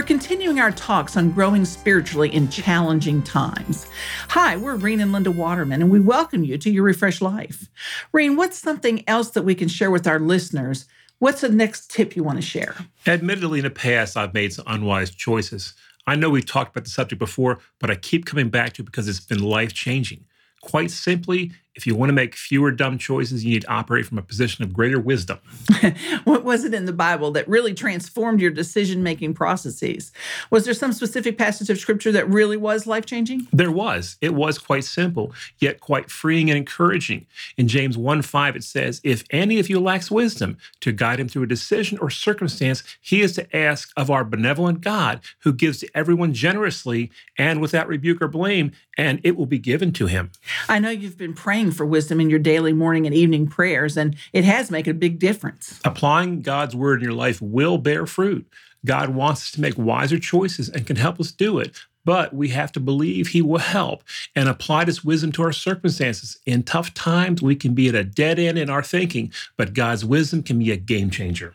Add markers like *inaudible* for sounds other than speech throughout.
continuing our talks on growing spiritually in challenging times. Hi, we're Reen and Linda Waterman, and we welcome you to Your Refreshed Life. Reen, what's something else that we can share with our listeners? What's the next tip you want to share? Admittedly, in the past, I've made some unwise choices. I know we've talked about the subject before, but I keep coming back to it because it's been life changing. Quite simply, if you want to make fewer dumb choices, you need to operate from a position of greater wisdom. *laughs* what was it in the Bible that really transformed your decision making processes? Was there some specific passage of scripture that really was life changing? There was. It was quite simple, yet quite freeing and encouraging. In James 1 5, it says, If any of you lacks wisdom to guide him through a decision or circumstance, he is to ask of our benevolent God, who gives to everyone generously and without rebuke or blame, and it will be given to him. I know you've been praying praying for wisdom in your daily morning and evening prayers, and it has made a big difference. Applying God's word in your life will bear fruit. God wants us to make wiser choices and can help us do it. But we have to believe He will help and apply this wisdom to our circumstances. In tough times, we can be at a dead end in our thinking, but God's wisdom can be a game changer.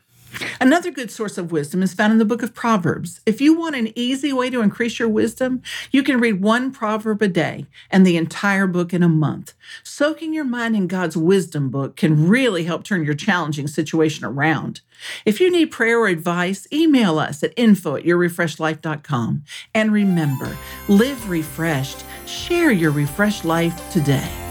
Another good source of wisdom is found in the book of Proverbs. If you want an easy way to increase your wisdom, you can read one proverb a day and the entire book in a month. Soaking your mind in God's wisdom book can really help turn your challenging situation around. If you need prayer or advice, email us at info at yourrefreshedlife.com. And remember, live refreshed. Share your refreshed life today.